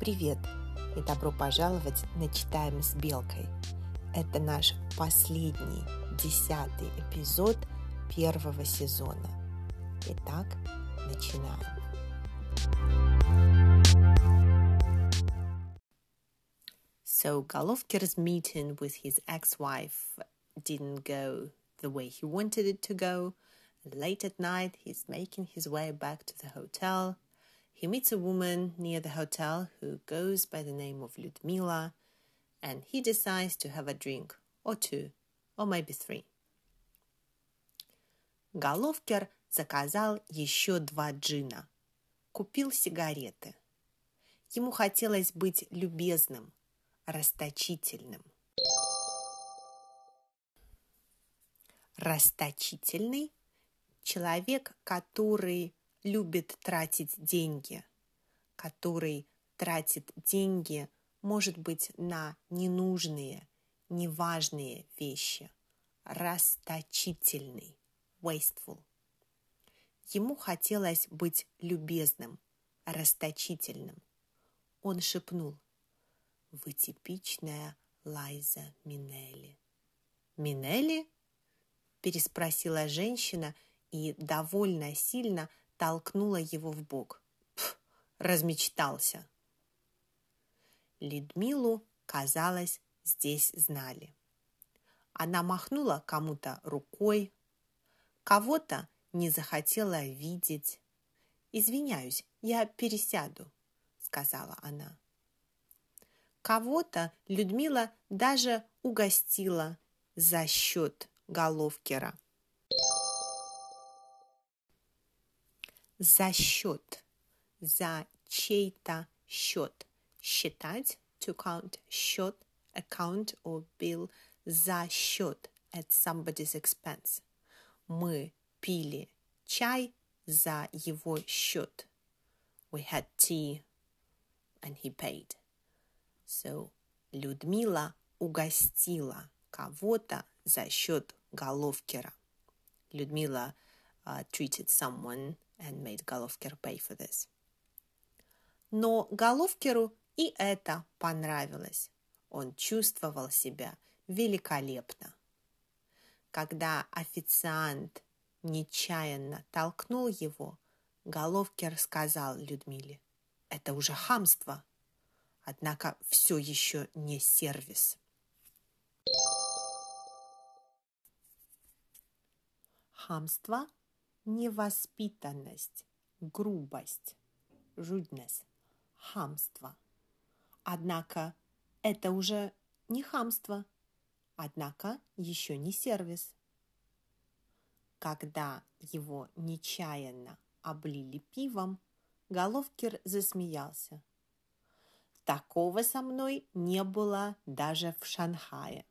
Привет и добро пожаловать на «Читаем с Белкой». Это наш последний, десятый эпизод первого сезона. Итак, начинаем. So Golovker's meeting with his ex-wife didn't go the way he wanted it to go. Late at night, he's making his way back to the hotel. He meets a woman near the hotel who goes by the name of Ludmila, and he decides to have a drink or two, or maybe three. Головкер заказал еще два джина. Купил сигареты. Ему хотелось быть любезным, расточительным. Расточительный – человек, который любит тратить деньги, который тратит деньги, может быть, на ненужные, неважные вещи. Расточительный – wasteful. Ему хотелось быть любезным, расточительным. Он шепнул – вы типичная Лайза Минелли. Минелли? переспросила женщина и довольно сильно толкнула его в бок. Пф, размечтался. Лидмилу, казалось, здесь знали. Она махнула кому-то рукой, кого-то не захотела видеть. «Извиняюсь, я пересяду», — сказала она. Кого-то Людмила даже угостила за счет Головкера. За счет, за чей-то счет. Считать, to count, счет, account or bill, за счет, at somebody's expense. Мы пили чай за его счет. We had tea and he paid. So Людмила угостила кого-то за счет Головкера. Людмила uh, treated someone and made Головкер pay for this. Но Головкеру и это понравилось. Он чувствовал себя великолепно. Когда официант нечаянно толкнул его, Головкер сказал Людмиле, «Это уже хамство!» однако все еще не сервис. Хамство, невоспитанность, грубость, жудность, хамство. Однако это уже не хамство, однако еще не сервис. Когда его нечаянно облили пивом, Головкер засмеялся. Такого со мной не было даже в Шанхае.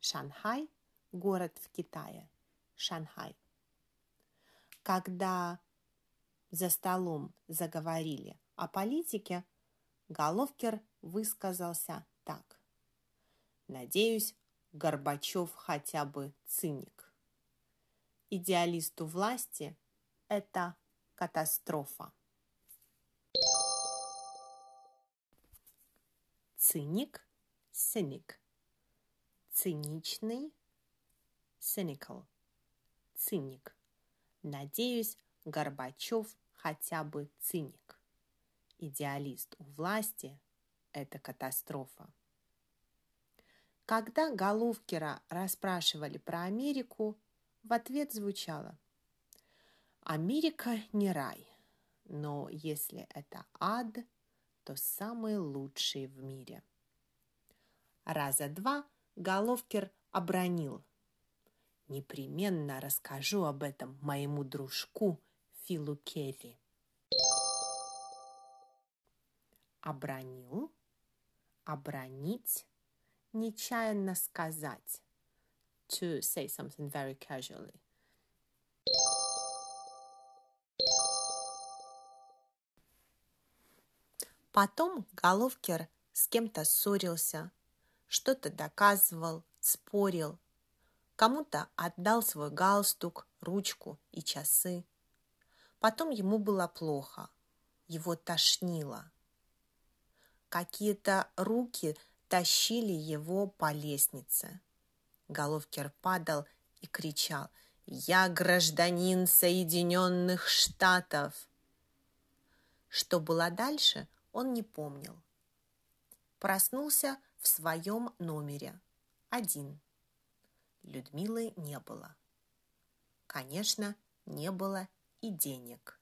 Шанхай – город в Китае. Шанхай. Когда за столом заговорили о политике, Головкер высказался так. Надеюсь, Горбачев хотя бы циник. Идеалисту власти это катастрофа. Циник, cynic. Циничный, cynical. Циник. Надеюсь, Горбачев хотя бы циник. Идеалист у власти – это катастрофа. Когда Головкера расспрашивали про Америку, в ответ звучало «Америка не рай, но если это ад – то самый лучший в мире. Раза два Головкер обронил. Непременно расскажу об этом моему дружку Филу Керри. Обронил, обронить, нечаянно сказать. To say something very casually. Потом Головкер с кем-то ссорился, что-то доказывал, спорил. Кому-то отдал свой галстук, ручку и часы. Потом ему было плохо, его тошнило. какие-то руки тащили его по лестнице. Головкер падал и кричал «Я гражданин Соединенных Штатов!» Что было дальше, он не помнил. Проснулся в своем номере. Один. Людмилы не было. Конечно, не было и денег.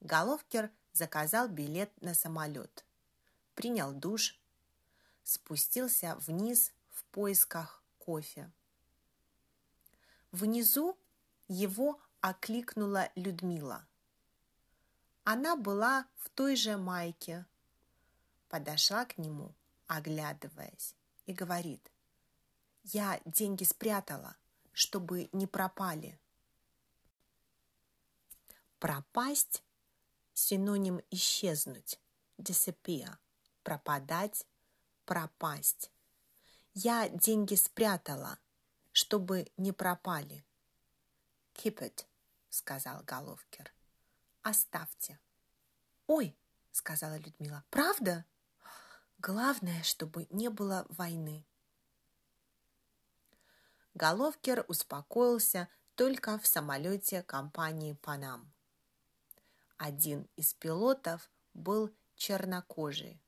Головкер заказал билет на самолет, принял душ, спустился вниз в поисках кофе. Внизу его окликнула Людмила. Она была в той же майке, подошла к нему, оглядываясь, и говорит, «Я деньги спрятала, чтобы не пропали». Пропасть – синоним исчезнуть, disappear, пропадать, пропасть. Я деньги спрятала, чтобы не пропали. Keep it, сказал Головкер. Оставьте. Ой, сказала Людмила, правда? Главное, чтобы не было войны. Головкер успокоился только в самолете компании «Панам». Один из пилотов был чернокожий.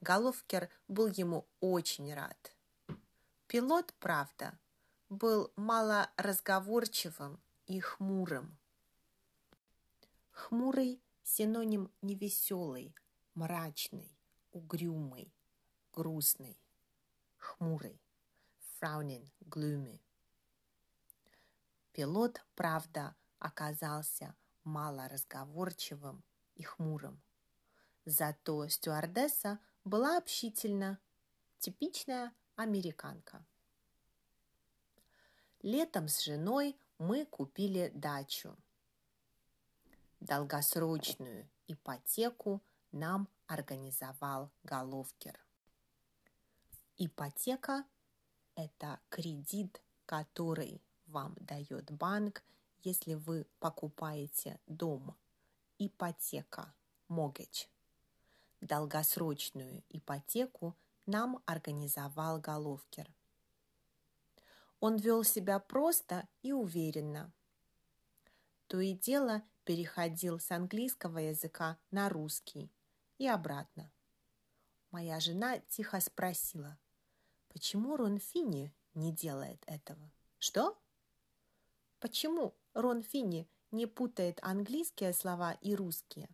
Головкер был ему очень рад. Пилот, правда, был малоразговорчивым и хмурым. Хмурый – синоним невеселый, мрачный, угрюмый, грустный. Хмурый – frowning, gloomy. Пилот, правда, оказался малоразговорчивым и хмурым. Зато стюардесса была общительна, типичная американка. Летом с женой мы купили дачу. Долгосрочную ипотеку нам организовал Головкер. Ипотека – это кредит, который вам дает банк если вы покупаете дом, ипотека, mortgage. Долгосрочную ипотеку нам организовал Головкер. Он вел себя просто и уверенно. То и дело переходил с английского языка на русский и обратно. Моя жена тихо спросила, почему Рон Финни не делает этого? Что? Почему Рон Финни не путает английские слова и русские?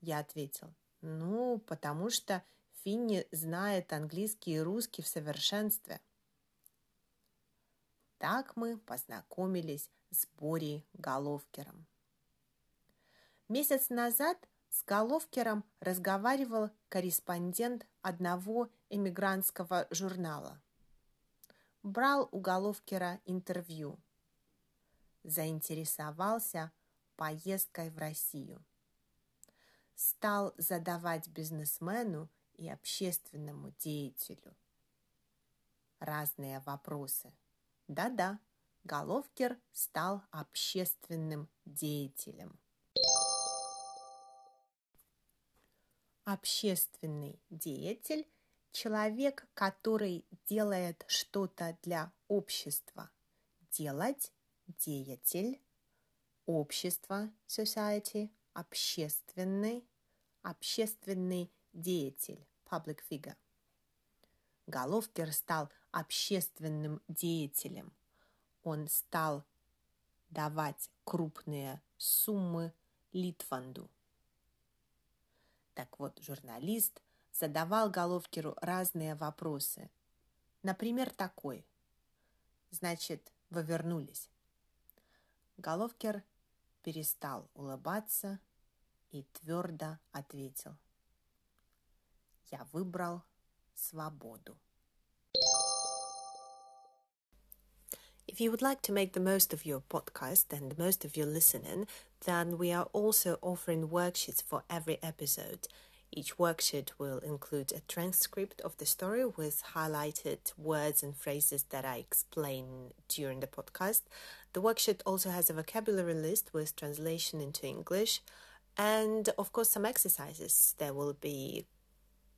Я ответил, ну, потому что Финни знает английский и русский в совершенстве. Так мы познакомились с Борей Головкером. Месяц назад с Головкером разговаривал корреспондент одного эмигрантского журнала. Брал у Головкера интервью – заинтересовался поездкой в Россию. Стал задавать бизнесмену и общественному деятелю разные вопросы. Да-да, Головкер стал общественным деятелем. Общественный деятель – человек, который делает что-то для общества. Делать деятель, общество, society, общественный, общественный деятель, public figure. Головкер стал общественным деятелем. Он стал давать крупные суммы Литванду. Так вот, журналист задавал Головкеру разные вопросы. Например, такой. Значит, вы вернулись. Головкер перестал улыбаться и твердо ответил. Я выбрал свободу. If you would like to make the most of your podcast and the most of your listening, then we are also offering worksheets for every episode. Each worksheet will include a transcript of the story with highlighted words and phrases that I explain during the podcast. The worksheet also has a vocabulary list with translation into English, And of course, some exercises. There will be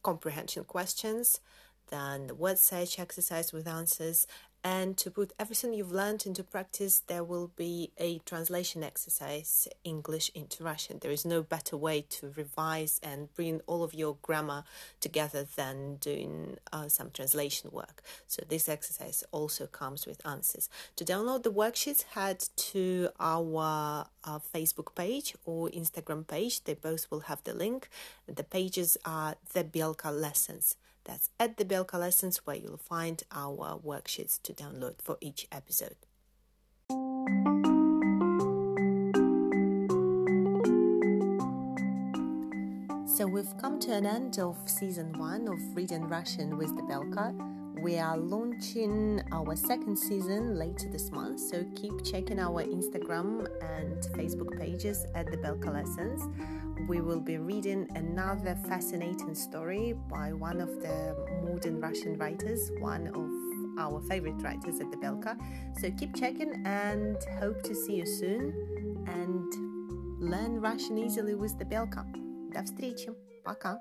comprehension questions, then the word search exercise with answers, and to put everything you've learned into practice, there will be a translation exercise, English into Russian. There is no better way to revise and bring all of your grammar together than doing uh, some translation work. So, this exercise also comes with answers. To download the worksheets, head to our, our Facebook page or Instagram page. They both will have the link. The pages are the Bielka Lessons. That's at the Belka Lessons where you'll find our worksheets to download for each episode. So we've come to an end of season one of Reading Russian with the Belka. We are launching our second season later this month, so keep checking our Instagram and Facebook pages at the Belka Lessons we will be reading another fascinating story by one of the modern Russian writers, one of our favorite writers at the Belka. So keep checking and hope to see you soon and learn Russian easily with the Belka. До встречи. Пока.